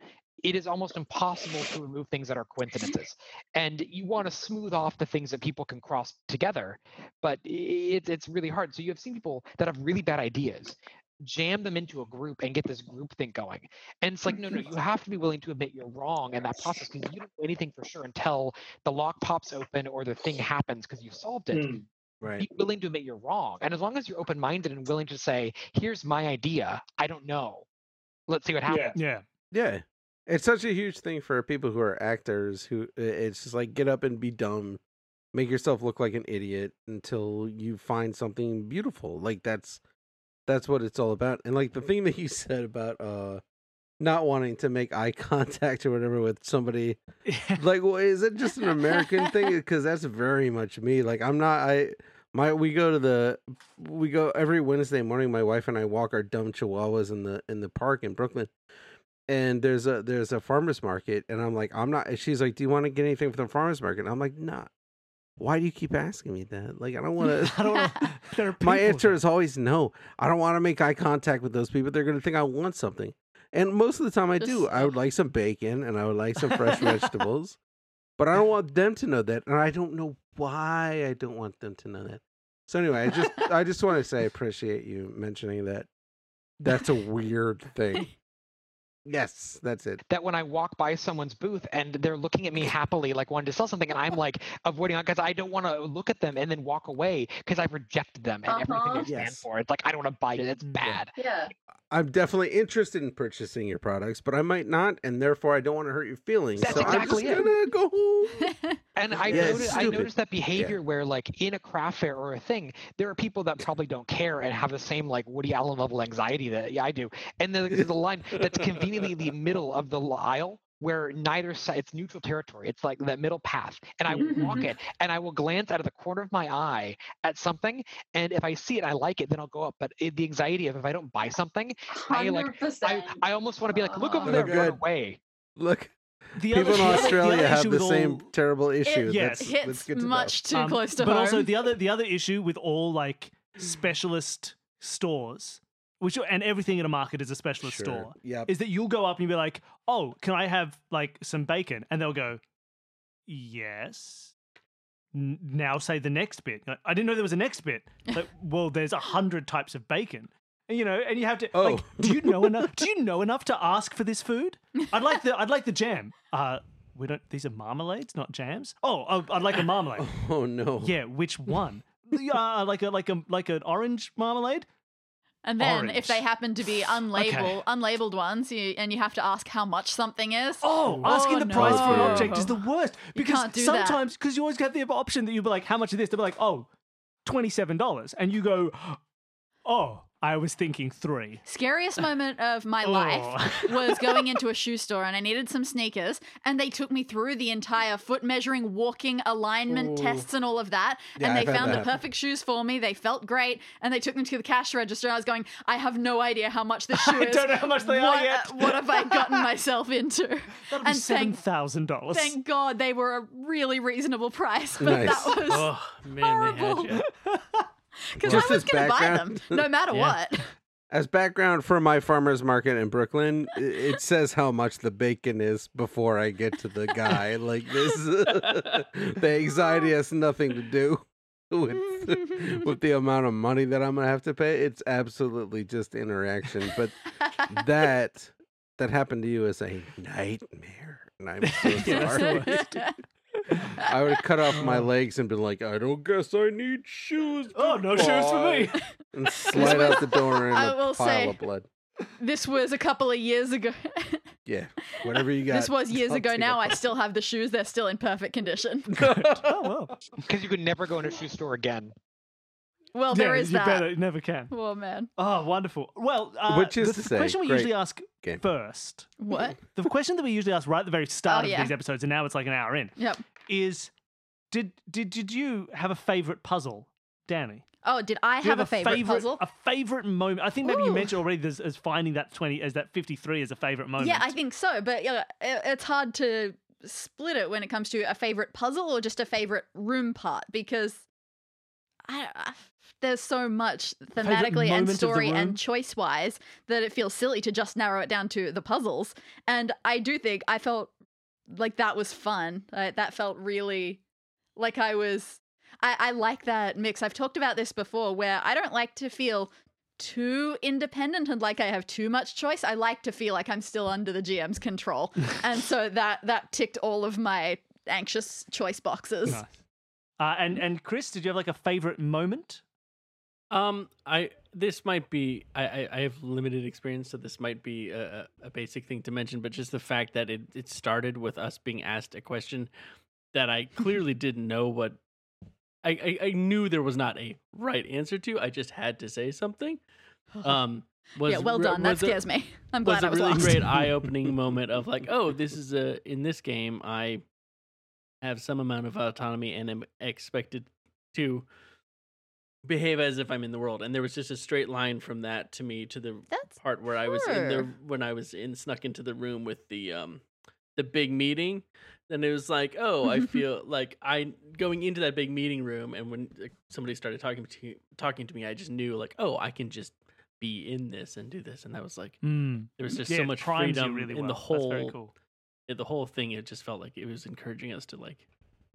it is almost impossible to remove things that are coincidences, and you want to smooth off the things that people can cross together, but i- it's it's really hard. So you have seen people that have really bad ideas. Jam them into a group and get this group thing going. And it's like, no, no, you have to be willing to admit you're wrong in that process because you don't know anything for sure until the lock pops open or the thing happens because you solved it Mm. Right. be willing to admit you're wrong. And as long as you're open minded and willing to say, here's my idea, I don't know. Let's see what happens. Yeah. yeah. Yeah. It's such a huge thing for people who are actors who it's just like get up and be dumb, make yourself look like an idiot until you find something beautiful. Like that's that's what it's all about. And like the thing that you said about uh not wanting to make eye contact or whatever with somebody like well, is it just an American thing because that's very much me. Like I'm not I my we go to the we go every Wednesday morning my wife and I walk our dumb chihuahuas in the in the park in Brooklyn and there's a there's a farmers market and i'm like i'm not she's like do you want to get anything from the farmers market and i'm like nah why do you keep asking me that? Like i don't want to I don't are my answer is always no. I don't want to make eye contact with those people. They're going to think i want something. And most of the time i do. I would like some bacon and i would like some fresh vegetables but i don't want them to know that and i don't know why i don't want them to know that. So anyway i just i just want to say i appreciate you mentioning that. That's a weird thing yes that's it That when I walk by someone's booth and they're looking at me happily, like wanting to sell something, and I'm like avoiding because I don't want to look at them and then walk away because I've rejected them and everything Uh-huh. they stand Yes. for. It's like I don't want to buy it. It's Mm. bad. Yeah. I'm definitely interested in purchasing your products, but I might not, and therefore I don't want to hurt your feelings. That's so exactly I'm it. just gonna go home. And I Yeah, noticed, I noticed that behavior where, like, in a craft fair or a thing, there are people that probably don't care and have the same like Woody Allen level anxiety that yeah, I do. And then there's a line that's conveniently in the middle of the aisle where neither side it's neutral territory. It's like that middle path, and I will walk it, and I will glance out of the corner of my eye at something, and if I see it, I like it, then I'll go up. But it, the anxiety of if I don't buy something, I like. I, I almost want to be like, look over Oh, there, Look run away. Look, The people in other- the Australia other have the same all- terrible issue. yes. That's, that's Hits good to know. much too Um, close to but home. also the other the other issue with all like specialist stores, which and everything in a market is a specialist Sure. store, Yep. is that you'll go up and you'll be like, "Oh, can I have like some bacon?" And they'll go, "Yes." N- now say the next bit. Like, I didn't know there was a next bit. Like, well, there's a hundred types of bacon. And, you know, and you have to. Oh. Like, do you know enough? Do you know enough to ask for this food? I'd like the. I'd like the jam. Uh, we don't. These are marmalades, not jams. Oh, oh I'd like a marmalade. Oh no. Yeah, which one? uh, like a like a like an orange marmalade. And then if they happen to be unlabeled, unlabeled ones, you, and you have to ask how much something is. Oh, oh asking Oh, the price for an object is the worst because sometimes because you always get the option that you'll be like, how much is this? They'll be like, oh, oh. $27 and you go, oh, I was thinking three. Scariest moment of my Oh. life was going into a shoe store and I needed some sneakers and they took me through the entire foot measuring, walking alignment Ooh. tests and all of that. Yeah, and they found the perfect shoes for me. They felt great and they took me to the cash register. And I was going, I have no idea how much this shoe I is. don't know how much they are what, yet. Uh, what have I gotten myself into? That'll be And seven thank, thousand dollars. thank God they were a really reasonable price. But Nice. that was Oh man, horrible. because I was going to buy them no matter Yeah. what. As background for my farmers market in Brooklyn, it says how much the bacon is before I get to the guy. like this, the anxiety has nothing to do with with the amount of money that I'm gonna have to pay. It's absolutely just interaction. But that that happened to you is a nightmare, and I'm so sorry. The worst. I would have cut off my legs and been like, I don't guess I need shoes. Oh, no shoes for me. And slide out the door in I a will pile say- of blood. this was a couple of years ago. Yeah, whatever you got. this was years I'll ago take now. it. I still have the shoes. They're still in perfect condition. oh well. Because you could never go in a shoe store again. Well, there yeah, is you that. better never can. Oh man. Oh, wonderful. Well, uh, Which is the to f- say, question we great usually ask game. first. What? The question that we usually ask right at the very start Oh, of yeah. these episodes, and now it's like an hour in, Yep. is did did did you have a favorite puzzle, Danny? Oh, did I Do you have, a favorite, puzzle? A favorite moment. I think maybe you mentioned already as, as finding that twenty as that fifty three as a favorite moment. Yeah, I think so. But yeah, it- it's hard to split it when it comes to a favorite puzzle or just a favorite room part because I, I- there's so much thematically and story and choice wise that it feels silly to just narrow it down to the puzzles. And I do think I felt like that was fun. Uh, that felt really like I was. I, I like that mix. I've talked about this before where I don't like to feel too independent and like I have too much choice. I like to feel like I'm still under the GM's control. and so that that ticked all of my anxious choice boxes. Nice. Uh, and and Chris, did you have like a favorite moment? Um, I this might be I, I I have limited experience, so this might be a, a a basic thing to mention, but just the fact that it it started with us being asked a question that I clearly didn't know what I, I I knew there was not a right answer to. I just had to say something. Um, was yeah, well done. That was a- scares me. I'm was glad a I was really lost. great eye-opening moment of like, oh, this is a in this game I have some amount of autonomy and am expected to behave as if I'm in the world. And there was just a straight line from that to me to the That's part where I was in there when I was in snuck into the room with the um the big meeting. Then it was like, oh, I feel like I going into that big meeting room, and when like, somebody started talking to talking to me, I just knew like, oh, I can just be in this and do this, and that was like Mm. there was just Yeah, so much freedom really in well. the That's whole very cool. in the whole thing. It just felt like it was encouraging us to like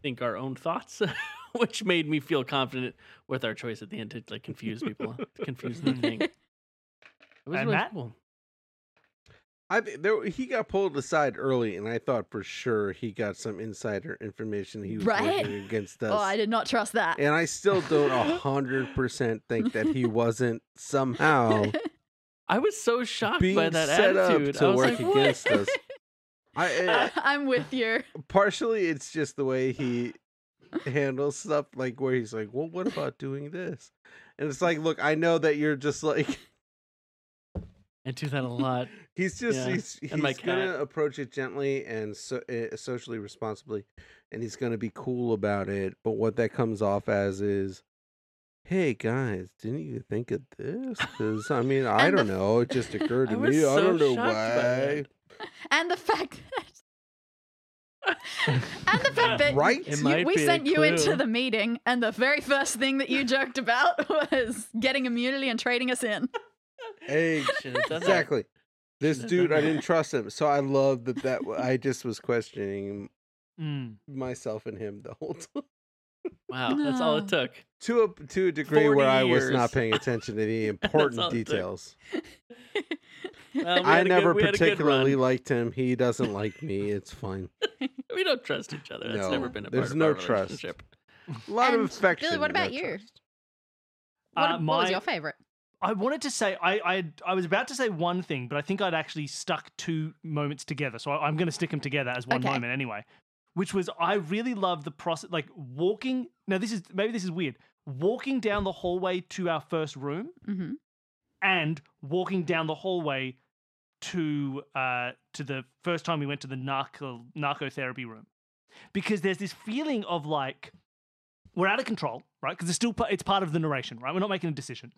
think our own thoughts, which made me feel confident with our choice at the end to like confuse people, to confuse the thing. It was And really Matt? cool. I there he got pulled aside early, and I thought for sure he got some insider information. He was Right? working against us. Oh, I did not trust that. and I still don't a hundred percent think that he wasn't somehow I was so shocked being by that set attitude. up to I was work like, what? against us. I, uh, I'm with you. partially it's just the way he handles stuff like where he's like well what about doing this and it's like look i know that you're just like I do that a lot. he's just Yeah, he's, he's gonna cat. approach it gently and so, uh, socially responsibly and he's gonna be cool about it but what that comes off as is hey guys didn't you think of this because i mean i don't know it just occurred to I me i don't know why. And the fact that and the fact that Right? You- we sent you into the meeting, and the very first thing that you joked about was getting immunity and trading us in. hey Should've done that. Exactly. This dude, I didn't trust him, so I love that. That I just was questioning Mm. myself and him the whole time. Wow, that's all it took. To a to a degree 40 where I was not paying attention to the important details. Well, I had a good- never we had a good particularly liked him. He doesn't like me. It's fine. We don't trust each other. That's No, never been a there's part no of our trust. relationship. A lot And of affection. Billy, what but no about you? trust. What, Uh, what was your favorite? I wanted to say I, I I was about to say one thing, but I think I'd actually stuck two moments together. So I, I'm going to stick them together as one Okay. moment anyway. Which was I really love the process, like walking. Now this is maybe this is weird. Walking down the hallway to our first room hmm and walking down the hallway to uh to the first time we went to the narco narcotherapy room because there's this feeling of like we're out of control right because it's still it's part of the narration right we're not making a decision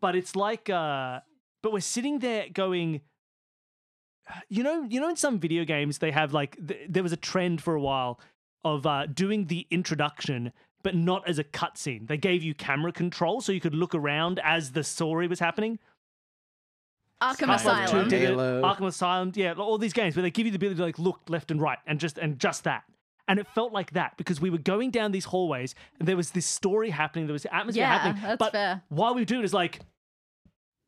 but it's like uh but we're sitting there going you know you know in some video games they have like th- there was a trend for a while of uh doing the introduction but not as a cutscene. They gave you camera control so you could look around as the story was happening. Arkham Half-Life Asylum. Halo. Arkham Asylum, yeah, all these games where they give you the ability to like look left and right and just and just that. And it felt like that because we were going down these hallways and there was this story happening, there was atmosphere Yeah, happening. that's but fair. while we do it is like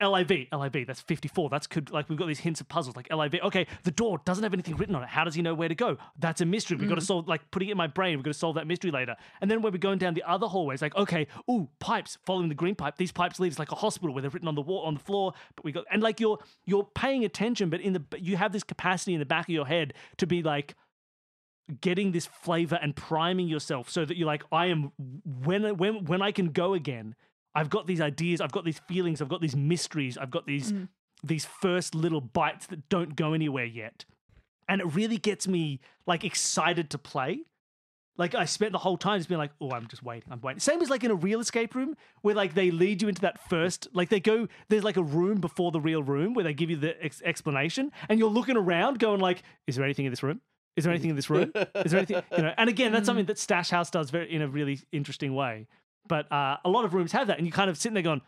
LIV, LIV, that's 54. That's could like we've got these hints of puzzles like LIV. Okay, the door doesn't have anything written on it. How does he know where to go? That's a mystery. We've got to Mm. solve like putting it in my brain. We've got to solve that mystery later. And then when we're going down the other hallways, like, okay, ooh, pipes, following the green pipe. These pipes lead us like a hospital where they're written on the wall on the floor. But we got and like you're you're paying attention, but in the you have this capacity in the back of your head to be like getting this flavor and priming yourself so that you're like, I am when when when I can go again, I've got these ideas, I've got these feelings, I've got these mysteries, I've got these Mm. these first little bites that don't go anywhere yet. And it really gets me like excited to play. Like I spent the whole time just being like, oh, I'm just waiting, I'm waiting. Same as like in a real escape room where like they lead you into that first, like they go, there's like a room before the real room where they give you the ex- explanation, and you're looking around going like, is there anything in this room? Is there anything in this room? Is there anything you know? And again, that's something that Stash House does very in a really interesting way. But uh, a lot of rooms have that, and you kind of sitting there going,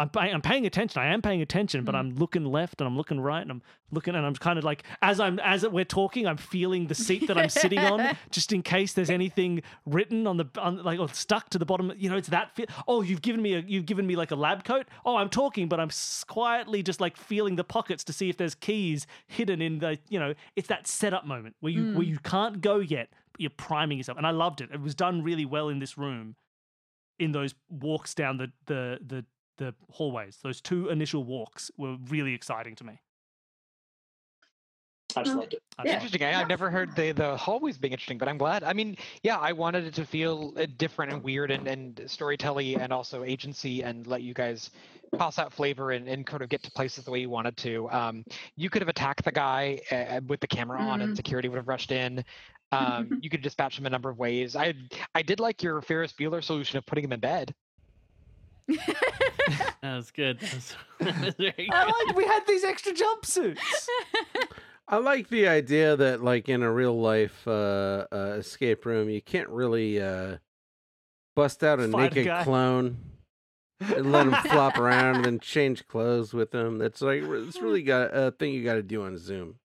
I'm, pay- I'm paying attention. I am paying attention, but Mm. I'm looking left and I'm looking right and I'm looking and I'm kind of like as I'm as we're talking, I'm feeling the seat that I'm sitting on, just in case there's anything written on the on, like or stuck to the bottom. You know, it's that. Fe- oh, you've given me a you've given me like a lab coat. Oh, I'm talking, but I'm s- quietly just like feeling the pockets to see if there's keys hidden in the. You know, it's that setup moment where you where you can't go yet, but you're priming yourself. And I loved it. It was done really well in this room in those walks down the the the the hallways. Those two initial walks were really exciting to me. I just loved it. I Yeah. Interesting. I, I've never heard the the hallways being interesting, but I'm glad. I mean, yeah, I wanted it to feel uh, different and weird and and storytelling and also agency and let you guys toss out flavor and, and kind of get to places the way you wanted to. Um, you could have attacked the guy uh, with the camera on, and Mm. security would have rushed in. Um, you could dispatch him a number of ways. I I did like your Ferris Bueller solution of putting him in bed. That was good. That was, that was very it. I good. liked we had these extra jumpsuits. I like the idea that, like in a real life uh, uh, escape room, you can't really uh, bust out a Fight naked guy. clone and let him flop around and then change clothes with him. That's like it's really got a thing you got to do on Zoom.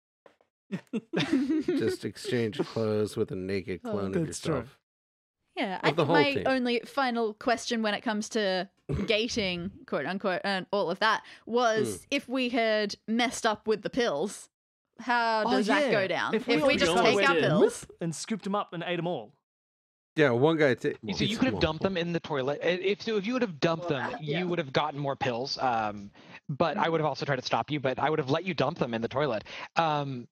Just exchange clothes with a naked Oh, clone of that's true. yourself. Yeah, I Of the think my team. only final question when it comes to gating, quote unquote, and all of that was Hmm. if we had messed up with the pills, how Oh, does that go down? If If we we, just just take our pills, and scooped them up and ate them all. Yeah, one guy. Ta- You well, see, you could have dumped them in the toilet. If so, if you would have dumped them, Yeah. you would have gotten more pills. Um, but I would have also tried to stop you. But I would have let you dump them in the toilet. Um,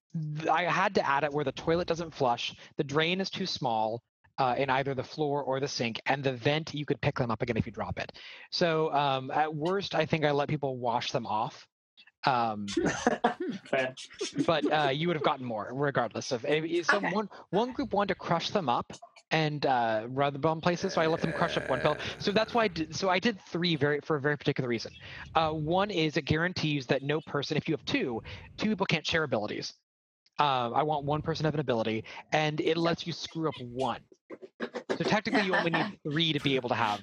I had to add it where the toilet doesn't flush, the drain is too small. Uh, in either the floor or the sink, and the vent you could pick them up again if you drop it. So um, at worst, I think I let people wash them off. Um, but uh, you would have gotten more regardless of eh, eh, so Okay. one one group wanted to crush them up and uh, rub them on places so i let them crush up one pill. So that's why i did so i did three very for a very particular reason. Uh, one is it guarantees that no person if you have two two people can't share abilities. Um, i want one person to have an ability and it lets you screw up one so technically you only need three to be able to have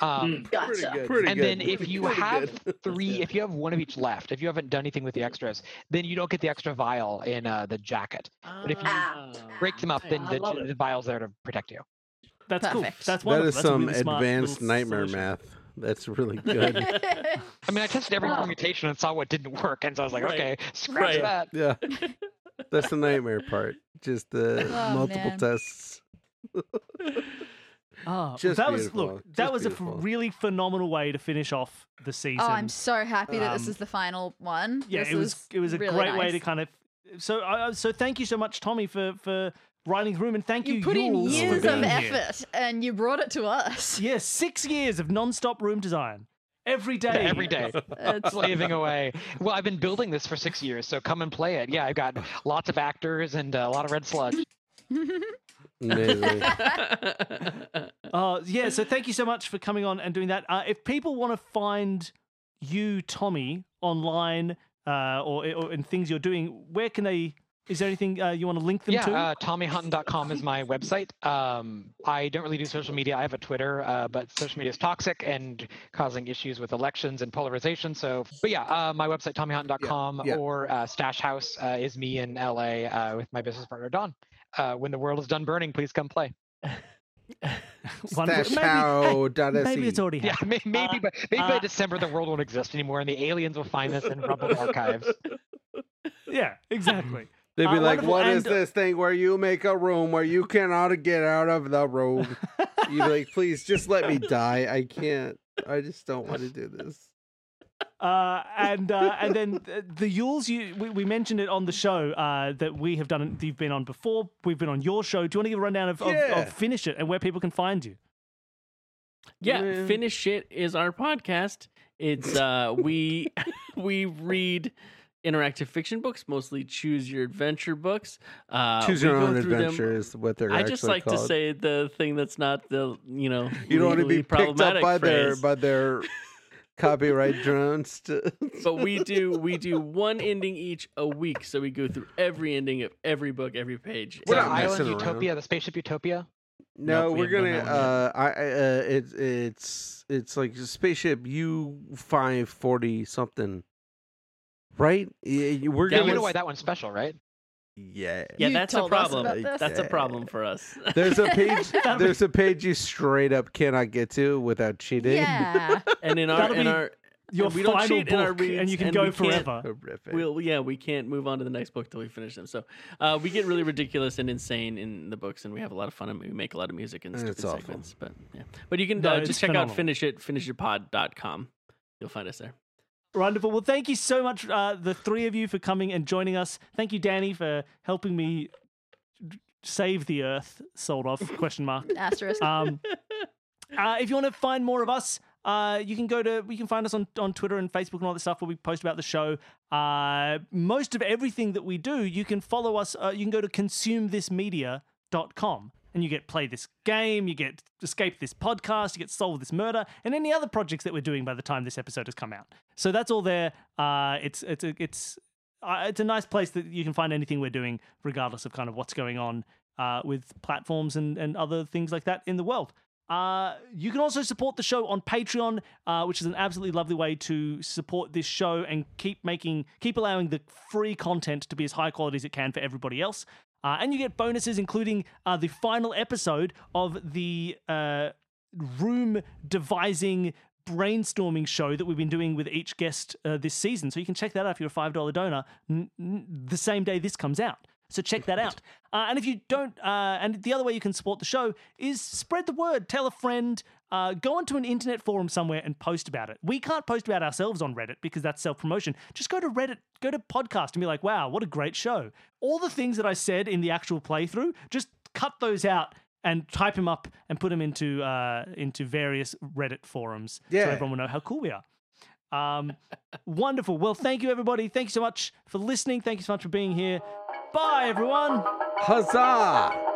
um, Mm. Pretty good. Pretty and then if you Pretty have good. three if you have one of each left if you haven't done anything with the extras then you don't get the extra vial in uh, the jacket But if you Ah. break them up then the, the vial's there to protect you That's cool. Perfect. That's that wonderful. is That's some really advanced nightmare solution. math. That's really good. i mean i tested every permutation and saw what didn't work and so i was like Right. okay scratch Right. that yeah, that's the nightmare part. Just the Oh, multiple man. tests. Ah, Just that was beautiful, look. That just was a f- really phenomenal way to finish off the season. oh, I'm so happy that this Um, is the final one. yeah, This it was it was a really great way to kind of. So uh, so thank you so much, Tommy, for for writing through and thank you. You put in Yules, for years of being here. effort and you brought it to us. Yeah, six years of non-stop room design. Every day. every day It's- slaving away well i've been building this for six years so come and play it yeah i've got lots of actors and uh, a lot of red sludge Amazing. Uh, yeah, so thank you so much for coming on and doing that. Uh, if people want to find you, Tommy, online uh, or, or in things you're doing, where can they? Is there anything uh, you want to link them yeah, to? uh, TommyHonton.com is my website. Um, I don't really do social media. I have a Twitter, uh, but social media is toxic and causing issues with elections and polarization. So, but yeah, uh, my website, TommyHonton.com, yeah. or uh, Stash House uh, is me in LA uh, with my business partner, Don. Uh, when the world is done burning, please come play. Wonderful. Maybe- hey, how Maybe it's already Yeah, happened. may- maybe, Uh, by, maybe by uh, December the world won't exist anymore, and the aliens will find this in rubble archives. Yeah, exactly. They'd be Uh, like, "What is this thing where you make a room where you cannot get out of the room?" You'd be like, "Please, just let me die. I can't. I just don't want to do this." Uh, and uh, and then the, the Yules, you we, we mentioned it on the show uh, that we have done. You've been on before. We've been on your show. Do you want to give a rundown of, of, Yeah. of Finish It and where people can find you? yeah, Man. finish it is our podcast. It's uh we we read interactive fiction books, mostly choose your adventure books. Uh, Choose your own through them- adventure is what they're I just like to say the thing that's not the you know you don't want to be picked up problematic by their by their copyright drones. To... but we do we do one ending each a week, so we go through every ending of every book, every page. We're So Island messing around. Utopia, the spaceship Utopia. No, Nope, we we're haven't gonna. done that one Uh, I, I uh, it's it's it's like a spaceship U five forty something, right? Yeah, you- we're Yeah, gonna. you know why that one's special, right? Yeah. yeah, You that's a problem. about this. That's a problem for us. There's a page. there's a page you straight up cannot get to without cheating. Yeah. and in our That'll in be our Your and we don't final cheat in our book, and you can and go we forever. Horrific. We'll, yeah, we can't move on to the next book till we finish them. So uh, we get really ridiculous and insane in the books, and we have a lot of fun, and we make a lot of music and It's stupid awful. segments. But yeah, but you can No, uh, it's just check phenomenal. out finish it finishyourpod.com. You'll find us there. Wonderful. Well, thank you so much, uh, the three of you, for coming and joining us. Thank you, Danny, for helping me save the Earth. Sold off? Question mark. Asterisk. Um, uh, if you want to find more of us, uh, you can go to you can find us on, on Twitter and Facebook and all that stuff where we post about the show. Uh, most of everything that we do, you can follow us. Uh, you can go to consumethismedia.com and you get play this game, you get escape this podcast, you get solve this murder, and any other projects that we're doing by the time this episode has come out. So that's all there. Uh, it's it's it's uh, it's a nice place that you can find anything we're doing, regardless of kind of what's going on uh, with platforms and, and other things like that in the world. Uh, you can also support the show on Patreon, uh, which is an absolutely lovely way to support this show and keep making, keep allowing the free content to be as high quality as it can for everybody else. Uh, and you get bonuses, including uh, the final episode of the uh, room devising brainstorming show that we've been doing with each guest uh, this season. So you can check that out if you're a $5 donor n- n- the same day this comes out. So check that out. Uh, and if you don't, uh, and the other way you can support the show is spread the word, tell a friend, uh, go onto an internet forum somewhere and post about it. We can't post about ourselves on Reddit because that's self promotion. Just go to Reddit, go to podcast and be like, wow, what a great show. All the things that I said in the actual playthrough, just cut those out and type them up and put them into uh, into various Reddit forums Yeah. so everyone will know how cool we are. Um, wonderful. Well, thank you, everybody. Thank you so much for listening. Thank you so much for being here. Bye, everyone. Huzzah!